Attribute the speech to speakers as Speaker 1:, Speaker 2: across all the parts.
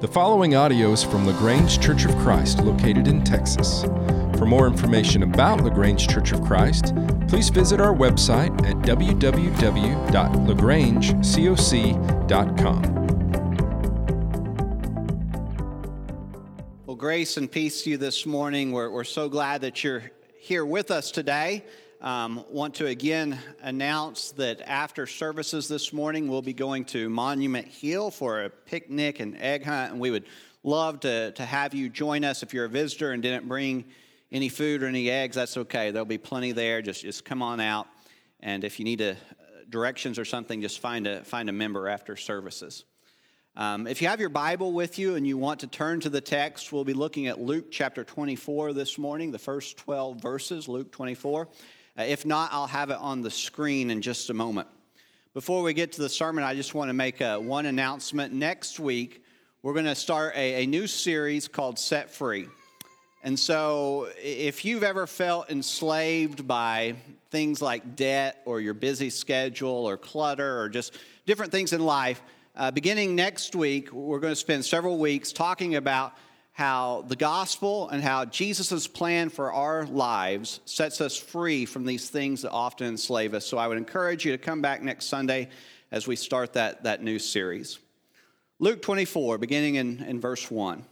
Speaker 1: The following audio is from LaGrange Church of Christ, located in Texas. For more information about LaGrange Church of Christ, please visit our website at www.lagrangecoc.com.
Speaker 2: Well, grace and peace to you this morning. We're, we're so glad that you're here with us today. Um, want to again announce that after services this morning, we'll be going to Monument Hill for a picnic and egg hunt, and we would love to, to have you join us. If you're a visitor and didn't bring any food or any eggs, that's okay. There'll be plenty there. Just, just come on out. And if you need a, uh, directions or something, just find a, find a member after services. Um, if you have your Bible with you and you want to turn to the text, we'll be looking at Luke chapter 24 this morning, the first 12 verses, Luke 24. Uh, if not, I'll have it on the screen in just a moment. Before we get to the sermon, I just want to make a, one announcement. Next week, we're going to start a, a new series called Set Free. And so, if you've ever felt enslaved by things like debt or your busy schedule or clutter or just different things in life, uh, beginning next week, we're going to spend several weeks talking about how the gospel and how Jesus' plan for our lives sets us free from these things that often enslave us. So I would encourage you to come back next Sunday as we start that, that new series. Luke 24, beginning in, in verse 1.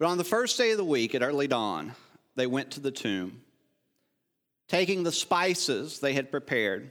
Speaker 2: But on the first day of the week at early dawn, they went to the tomb, taking the spices they had prepared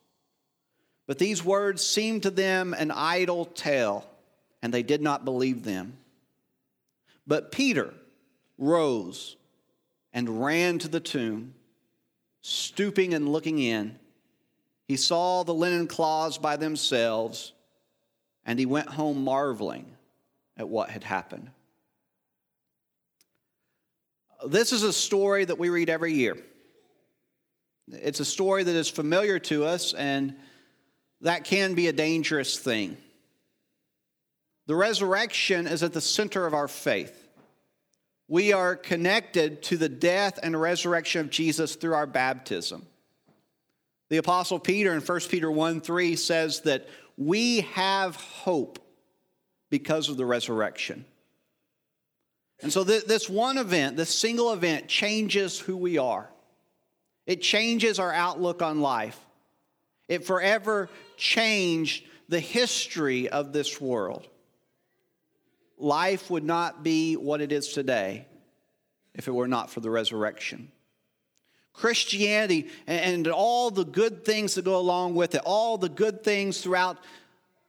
Speaker 2: But these words seemed to them an idle tale, and they did not believe them. But Peter rose and ran to the tomb, stooping and looking in. He saw the linen cloths by themselves, and he went home marveling at what had happened. This is a story that we read every year. It's a story that is familiar to us and that can be a dangerous thing. The resurrection is at the center of our faith. We are connected to the death and resurrection of Jesus through our baptism. The Apostle Peter in 1 Peter 1 3 says that we have hope because of the resurrection. And so, this one event, this single event, changes who we are. It changes our outlook on life. It forever changed the history of this world. Life would not be what it is today if it were not for the resurrection. Christianity and all the good things that go along with it, all the good things throughout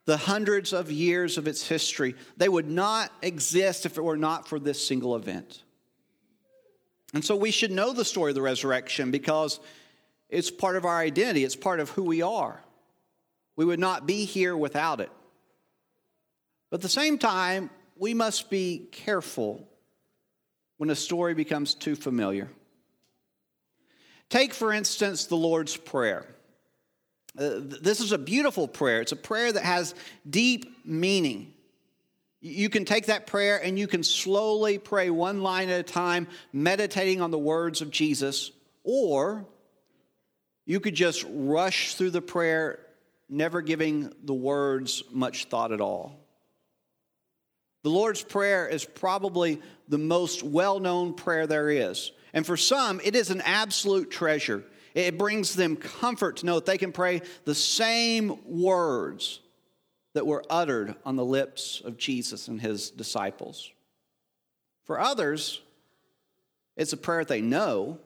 Speaker 2: the hundreds of years of its history, they would not exist if it were not for this single event. And so we should know the story of the resurrection because it's part of our identity, it's part of who we are. We would not be here without it. But at the same time, we must be careful when a story becomes too familiar. Take, for instance, the Lord's Prayer. Uh, this is a beautiful prayer. It's a prayer that has deep meaning. You can take that prayer and you can slowly pray one line at a time, meditating on the words of Jesus, or you could just rush through the prayer, never giving the words much thought at all. The Lord's Prayer is probably the most well known prayer there is. And for some, it is an absolute treasure. It brings them comfort to know that they can pray the same words that were uttered on the lips of Jesus and his disciples. For others, it's a prayer they know,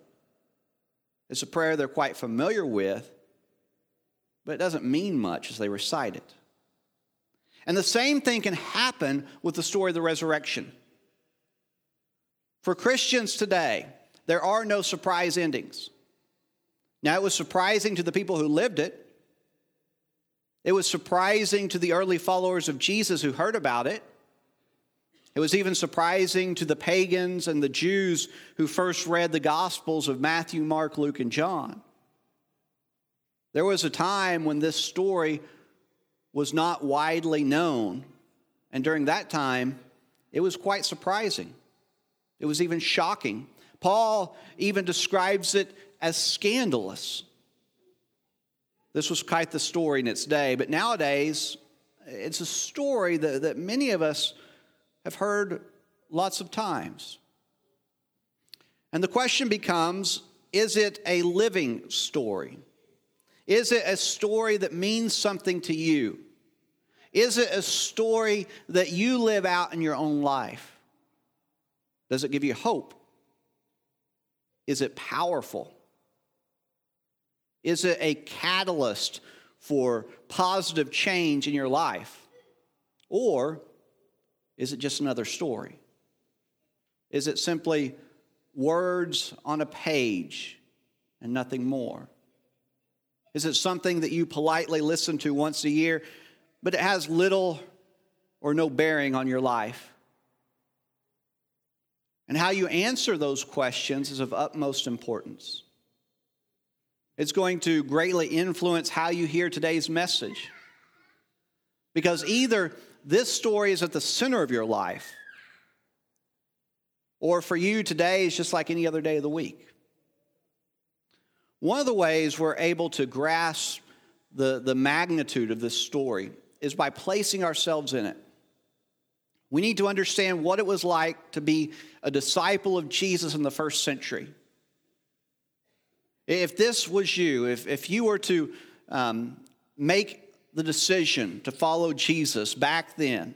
Speaker 2: it's a prayer they're quite familiar with, but it doesn't mean much as they recite it. And the same thing can happen with the story of the resurrection. For Christians today, there are no surprise endings. Now, it was surprising to the people who lived it. It was surprising to the early followers of Jesus who heard about it. It was even surprising to the pagans and the Jews who first read the Gospels of Matthew, Mark, Luke, and John. There was a time when this story was not widely known, and during that time, it was quite surprising. It was even shocking. Paul even describes it as scandalous. This was quite the story in its day, but nowadays, it's a story that, that many of us have heard lots of times. And the question becomes is it a living story? Is it a story that means something to you? Is it a story that you live out in your own life? Does it give you hope? Is it powerful? Is it a catalyst for positive change in your life? Or is it just another story? Is it simply words on a page and nothing more? Is it something that you politely listen to once a year, but it has little or no bearing on your life? And how you answer those questions is of utmost importance. It's going to greatly influence how you hear today's message. Because either this story is at the center of your life, or for you, today is just like any other day of the week. One of the ways we're able to grasp the, the magnitude of this story is by placing ourselves in it. We need to understand what it was like to be a disciple of Jesus in the first century. If this was you, if, if you were to um, make the decision to follow Jesus back then,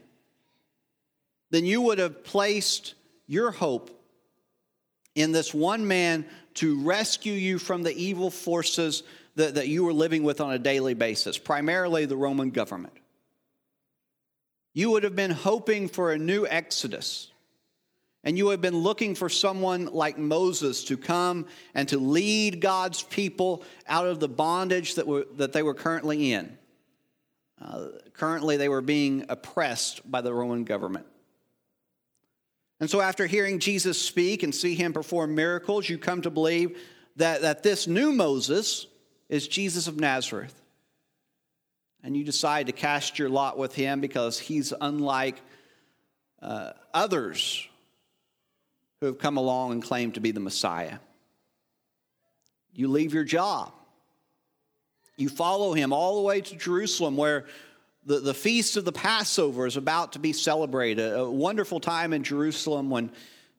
Speaker 2: then you would have placed your hope in this one man to rescue you from the evil forces that, that you were living with on a daily basis, primarily the Roman government. You would have been hoping for a new Exodus. And you have been looking for someone like Moses to come and to lead God's people out of the bondage that, were, that they were currently in. Uh, currently, they were being oppressed by the Roman government. And so, after hearing Jesus speak and see him perform miracles, you come to believe that, that this new Moses is Jesus of Nazareth and you decide to cast your lot with him because he's unlike uh, others who have come along and claimed to be the Messiah. You leave your job. You follow him all the way to Jerusalem, where the, the feast of the Passover is about to be celebrated. A wonderful time in Jerusalem when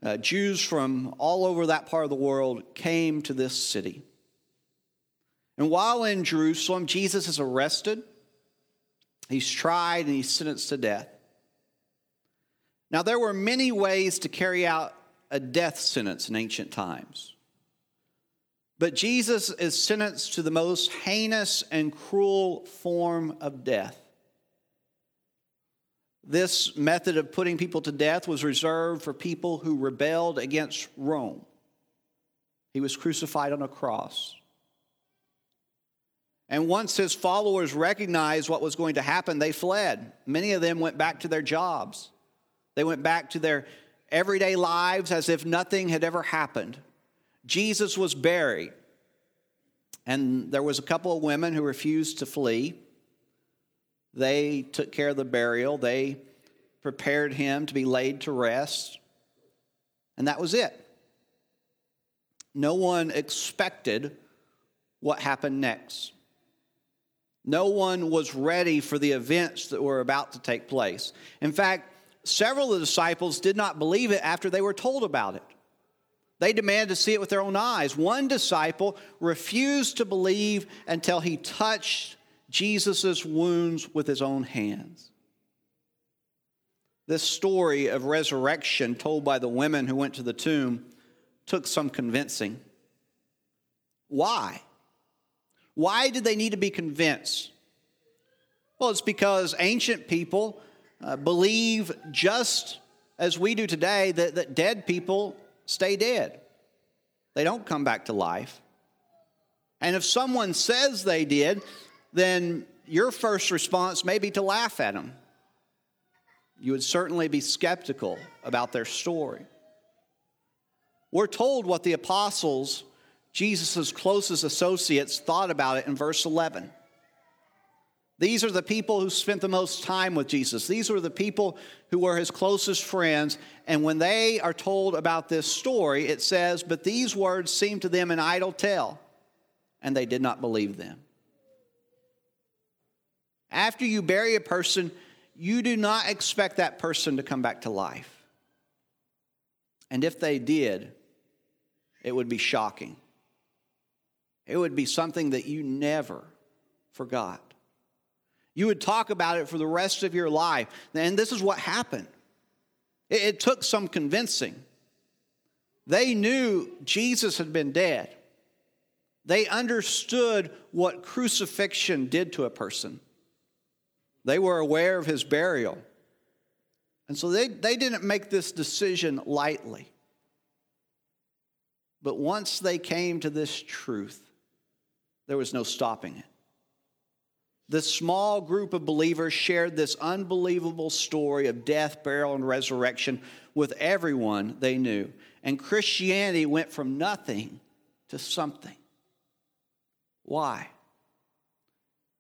Speaker 2: uh, Jews from all over that part of the world came to this city. And while in Jerusalem, Jesus is arrested He's tried and he's sentenced to death. Now, there were many ways to carry out a death sentence in ancient times. But Jesus is sentenced to the most heinous and cruel form of death. This method of putting people to death was reserved for people who rebelled against Rome. He was crucified on a cross. And once his followers recognized what was going to happen, they fled. Many of them went back to their jobs. They went back to their everyday lives as if nothing had ever happened. Jesus was buried. And there was a couple of women who refused to flee. They took care of the burial. They prepared him to be laid to rest. And that was it. No one expected what happened next. No one was ready for the events that were about to take place. In fact, several of the disciples did not believe it after they were told about it. They demanded to see it with their own eyes. One disciple refused to believe until he touched Jesus' wounds with his own hands. This story of resurrection told by the women who went to the tomb took some convincing. Why? Why did they need to be convinced? Well, it's because ancient people uh, believe just as we do today that, that dead people stay dead. They don't come back to life. And if someone says they did, then your first response may be to laugh at them. You would certainly be skeptical about their story. We're told what the apostles, Jesus' closest associates, thought about it in verse 11. These are the people who spent the most time with Jesus. These were the people who were his closest friends. And when they are told about this story, it says, But these words seemed to them an idle tale, and they did not believe them. After you bury a person, you do not expect that person to come back to life. And if they did, it would be shocking. It would be something that you never forgot. You would talk about it for the rest of your life. And this is what happened it, it took some convincing. They knew Jesus had been dead, they understood what crucifixion did to a person. They were aware of his burial. And so they, they didn't make this decision lightly. But once they came to this truth, there was no stopping it. This small group of believers shared this unbelievable story of death, burial, and resurrection with everyone they knew. And Christianity went from nothing to something. Why?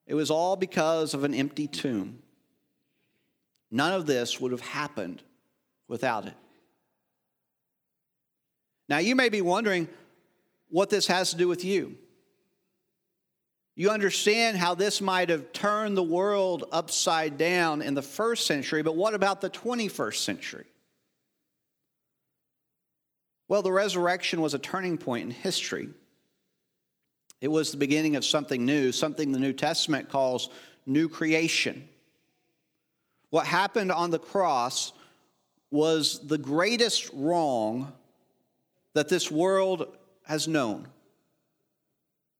Speaker 2: It was all because of an empty tomb. None of this would have happened without it. Now, you may be wondering what this has to do with you. You understand how this might have turned the world upside down in the first century, but what about the 21st century? Well, the resurrection was a turning point in history. It was the beginning of something new, something the New Testament calls new creation. What happened on the cross was the greatest wrong that this world has known.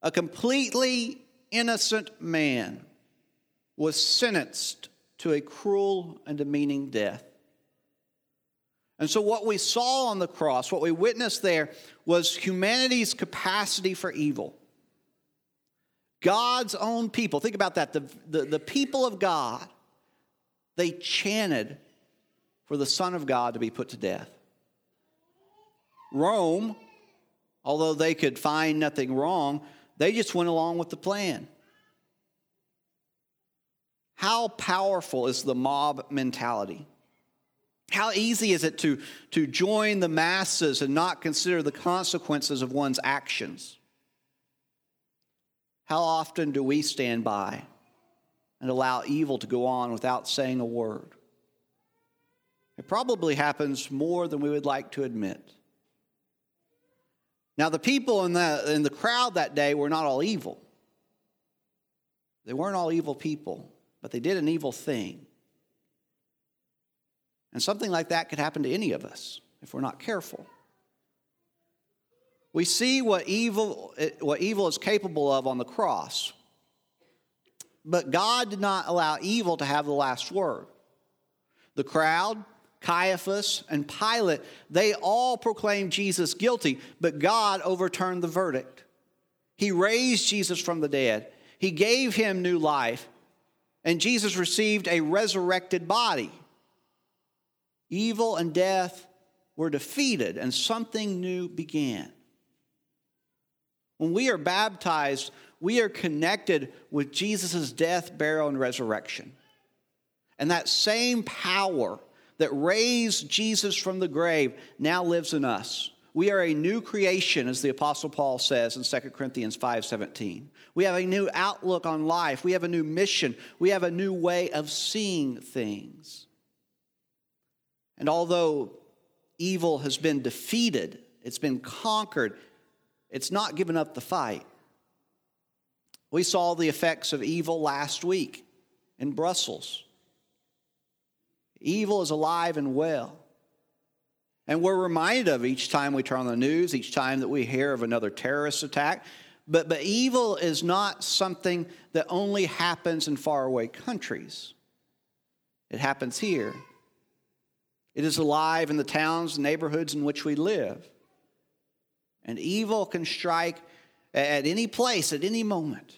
Speaker 2: A completely innocent man was sentenced to a cruel and demeaning death. And so, what we saw on the cross, what we witnessed there, was humanity's capacity for evil. God's own people, think about that. The, the, the, people of God, they chanted for the Son of God to be put to death. Rome, although they could find nothing wrong, they just went along with the plan. How powerful is the mob mentality? How easy is it to, to join the masses and not consider the consequences of one's actions? How often do we stand by and allow evil to go on without saying a word? It probably happens more than we would like to admit. Now, the people in the, in the crowd that day were not all evil. They weren't all evil people, but they did an evil thing. And something like that could happen to any of us if we're not careful. We see what evil, what evil is capable of on the cross. But God did not allow evil to have the last word. The crowd, Caiaphas, and Pilate, they all proclaimed Jesus guilty, but God overturned the verdict. He raised Jesus from the dead, He gave him new life, and Jesus received a resurrected body. Evil and death were defeated, and something new began. When we are baptized, we are connected with Jesus' death, burial, and resurrection. And that same power that raised Jesus from the grave now lives in us. We are a new creation, as the Apostle Paul says in 2 Corinthians 5:17. We have a new outlook on life. We have a new mission. We have a new way of seeing things. And although evil has been defeated, it's been conquered, it's not giving up the fight. We saw the effects of evil last week in Brussels. Evil is alive and well. And we're reminded of each time we turn on the news, each time that we hear of another terrorist attack. But, but evil is not something that only happens in faraway countries, it happens here. It is alive in the towns and neighborhoods in which we live. And evil can strike at any place, at any moment.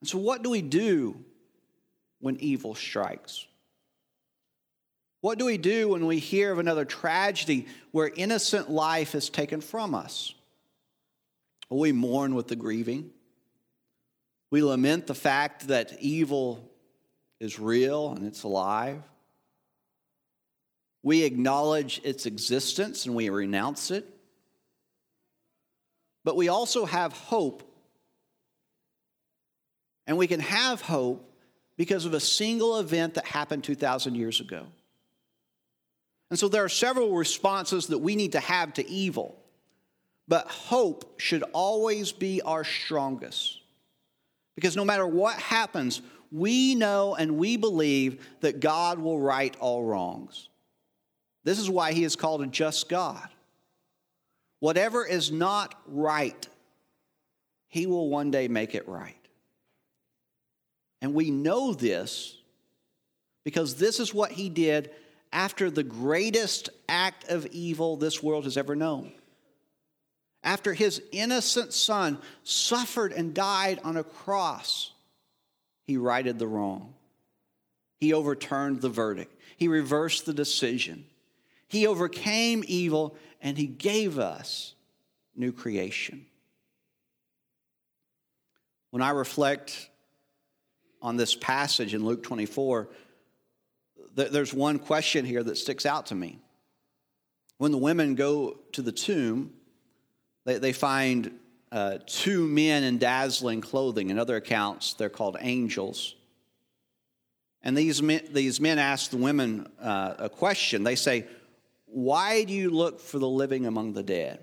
Speaker 2: And so, what do we do when evil strikes? What do we do when we hear of another tragedy where innocent life is taken from us? Well, we mourn with the grieving. We lament the fact that evil is real and it's alive. We acknowledge its existence and we renounce it. But we also have hope. And we can have hope because of a single event that happened 2,000 years ago. And so there are several responses that we need to have to evil. But hope should always be our strongest. Because no matter what happens, we know and we believe that God will right all wrongs. This is why he is called a just God. Whatever is not right, he will one day make it right. And we know this because this is what he did after the greatest act of evil this world has ever known. After his innocent son suffered and died on a cross, he righted the wrong. He overturned the verdict. He reversed the decision. He overcame evil and He gave us new creation. When I reflect on this passage in Luke 24, there's one question here that sticks out to me. When the women go to the tomb, they, they find uh, two men in dazzling clothing. In other accounts, they're called angels. And these men, these men ask the women uh, a question. They say, why do you look for the living among the dead?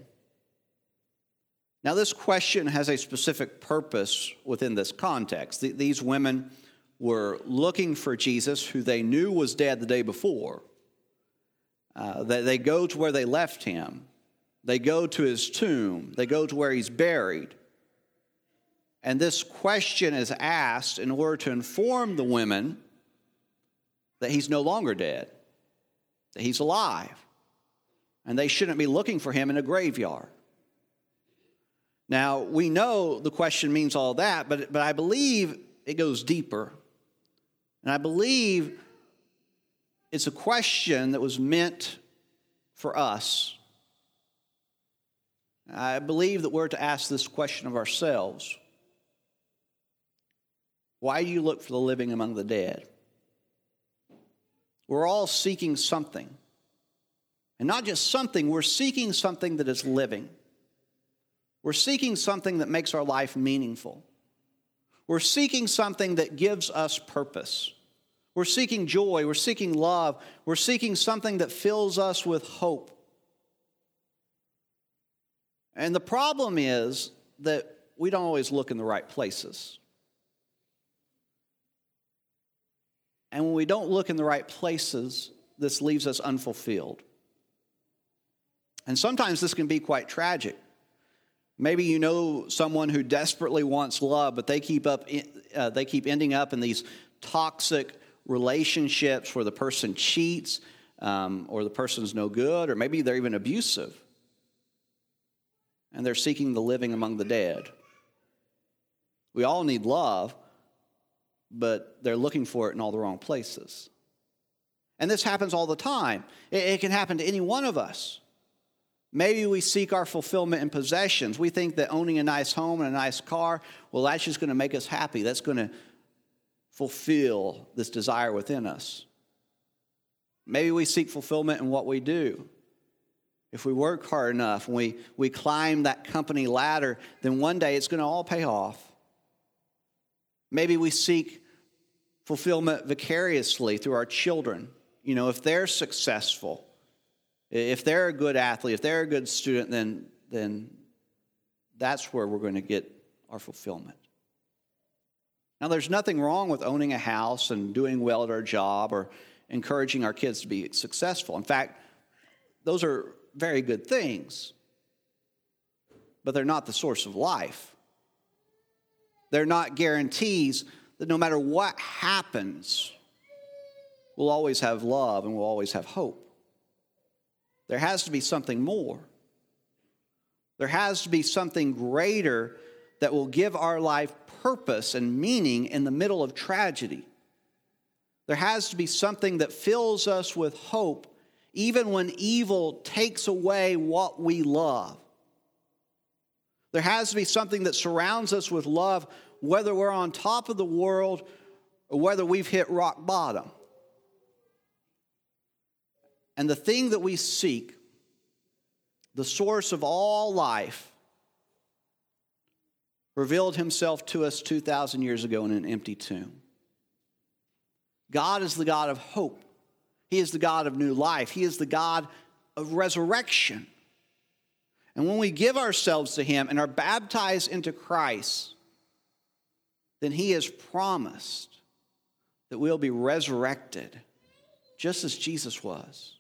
Speaker 2: Now, this question has a specific purpose within this context. These women were looking for Jesus, who they knew was dead the day before. Uh, they, they go to where they left him, they go to his tomb, they go to where he's buried. And this question is asked in order to inform the women that he's no longer dead, that he's alive and they shouldn't be looking for him in a graveyard. Now, we know the question means all that, but, but I believe it goes deeper. And I believe it's a question that was meant for us. I believe that we're to ask this question of ourselves Why do you look for the living among the dead? We're all seeking something. And not just something, we're seeking something that is living. We're seeking something that makes our life meaningful. We're seeking something that gives us purpose. We're seeking joy. We're seeking love. We're seeking something that fills us with hope. And the problem is that we don't always look in the right places. And when we don't look in the right places, this leaves us unfulfilled. And sometimes this can be quite tragic. Maybe you know someone who desperately wants love, but they keep up uh, they keep ending up in these toxic relationships where the person cheats, um, or the person's no good, or maybe they're even abusive, and they're seeking the living among the dead. We all need love, but they're looking for it in all the wrong places. And this happens all the time. It, it can happen to any one of us. Maybe we seek our fulfillment in possessions. We think that owning a nice home and a nice car, well, that's just going to make us happy. That's going to fulfill this desire within us. Maybe we seek fulfillment in what we do. If we work hard enough and we, we climb that company ladder, then one day it's going to all pay off. Maybe we seek fulfillment vicariously through our children. You know, if they're successful, if they're a good athlete, if they're a good student, then, then that's where we're going to get our fulfillment. Now, there's nothing wrong with owning a house and doing well at our job or encouraging our kids to be successful. In fact, those are very good things, but they're not the source of life. They're not guarantees that no matter what happens, we'll always have love and we'll always have hope. There has to be something more. There has to be something greater that will give our life purpose and meaning in the middle of tragedy. There has to be something that fills us with hope even when evil takes away what we love. There has to be something that surrounds us with love, whether we're on top of the world or whether we've hit rock bottom. And the thing that we seek, the source of all life, revealed himself to us 2,000 years ago in an empty tomb. God is the God of hope. He is the God of new life. He is the God of resurrection. And when we give ourselves to Him and are baptized into Christ, then He has promised that we'll be resurrected just as Jesus was.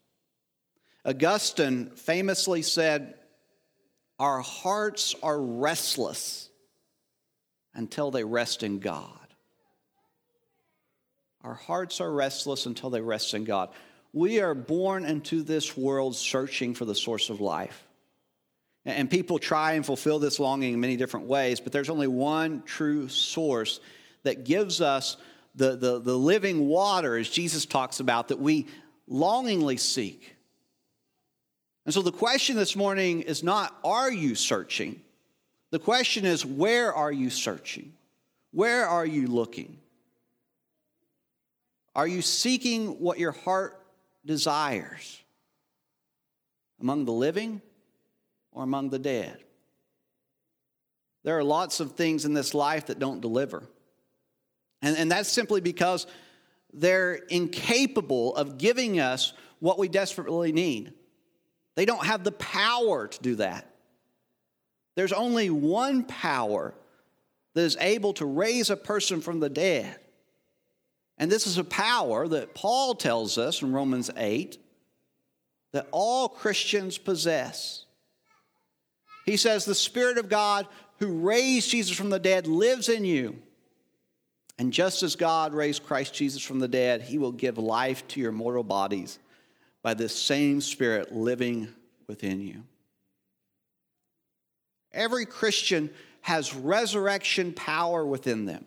Speaker 2: Augustine famously said, Our hearts are restless until they rest in God. Our hearts are restless until they rest in God. We are born into this world searching for the source of life. And people try and fulfill this longing in many different ways, but there's only one true source that gives us the, the, the living water, as Jesus talks about, that we longingly seek. And so the question this morning is not, are you searching? The question is, where are you searching? Where are you looking? Are you seeking what your heart desires? Among the living or among the dead? There are lots of things in this life that don't deliver. And, and that's simply because they're incapable of giving us what we desperately need. They don't have the power to do that. There's only one power that is able to raise a person from the dead. And this is a power that Paul tells us in Romans 8 that all Christians possess. He says, The Spirit of God who raised Jesus from the dead lives in you. And just as God raised Christ Jesus from the dead, he will give life to your mortal bodies by this same Spirit living within you. Every Christian has resurrection power within them.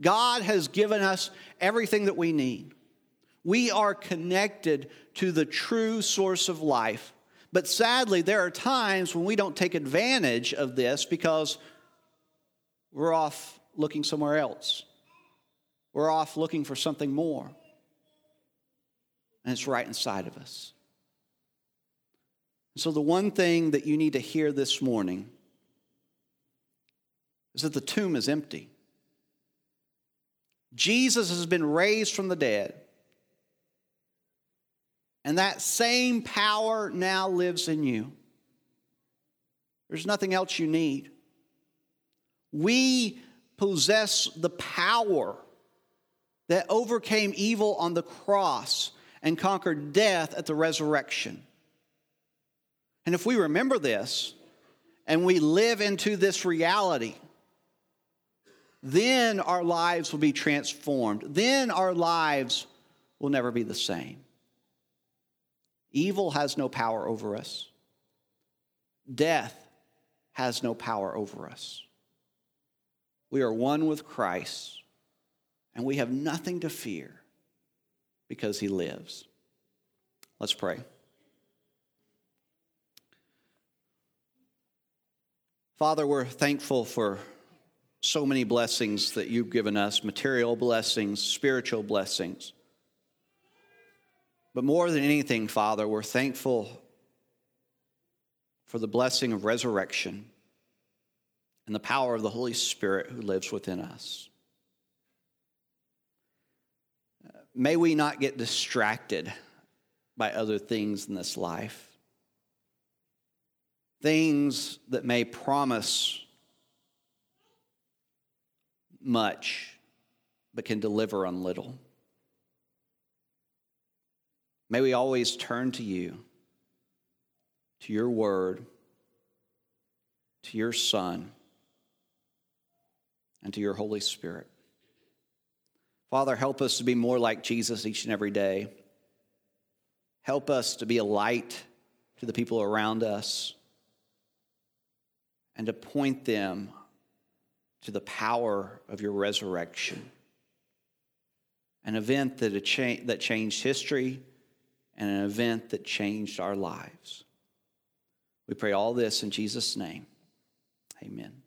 Speaker 2: God has given us everything that we need. We are connected to the true source of life. But sadly, there are times when we don't take advantage of this because we're off looking somewhere else. We're off looking for something more. And it's right inside of us. So, the one thing that you need to hear this morning is that the tomb is empty. Jesus has been raised from the dead. And that same power now lives in you. There's nothing else you need. We possess the power that overcame evil on the cross and conquered death at the resurrection. And if we remember this and we live into this reality, then our lives will be transformed. Then our lives will never be the same. Evil has no power over us, death has no power over us. We are one with Christ, and we have nothing to fear because he lives. Let's pray. Father, we're thankful for so many blessings that you've given us material blessings, spiritual blessings. But more than anything, Father, we're thankful for the blessing of resurrection and the power of the Holy Spirit who lives within us. May we not get distracted by other things in this life things that may promise much but can deliver on little. May we always turn to you, to your word, to your Son, and to your Holy Spirit. Father, help us to be more like Jesus each and every day. Help us to be a light to the people around us and to point them to the power of your resurrection. An event that, cha- that changed history and an event that changed our lives. We pray all this in Jesus' name. Amen.